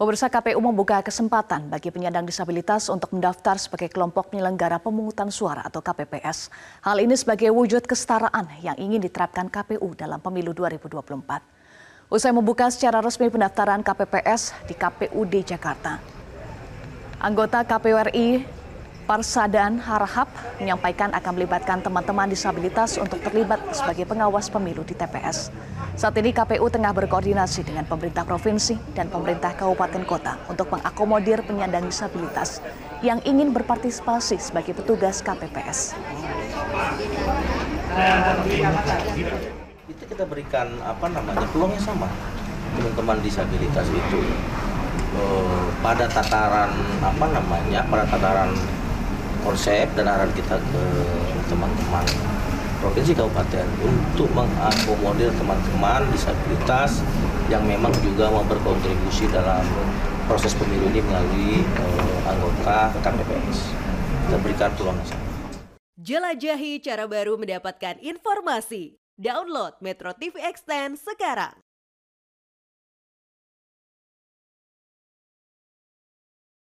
Pemirsa KPU membuka kesempatan bagi penyandang disabilitas untuk mendaftar sebagai kelompok penyelenggara pemungutan suara atau KPPS. Hal ini sebagai wujud kesetaraan yang ingin diterapkan KPU dalam pemilu 2024. Usai membuka secara resmi pendaftaran KPPS di KPUD Jakarta. Anggota KPU RI Parsadan Harahap menyampaikan akan melibatkan teman-teman disabilitas untuk terlibat sebagai pengawas pemilu di TPS. Saat ini KPU tengah berkoordinasi dengan pemerintah provinsi dan pemerintah kabupaten kota untuk mengakomodir penyandang disabilitas yang ingin berpartisipasi sebagai petugas KPPS. Itu kita berikan apa namanya peluangnya sama teman-teman disabilitas itu eh, pada tataran apa namanya pada tataran konsep dan arahan kita ke teman-teman provinsi kabupaten untuk mengakomodir teman-teman disabilitas yang memang juga mau berkontribusi dalam proses pemilu ini melalui uh, anggota KPPS. Kita berikan peluang. Jelajahi cara baru mendapatkan informasi. Download Metro TV Extend sekarang.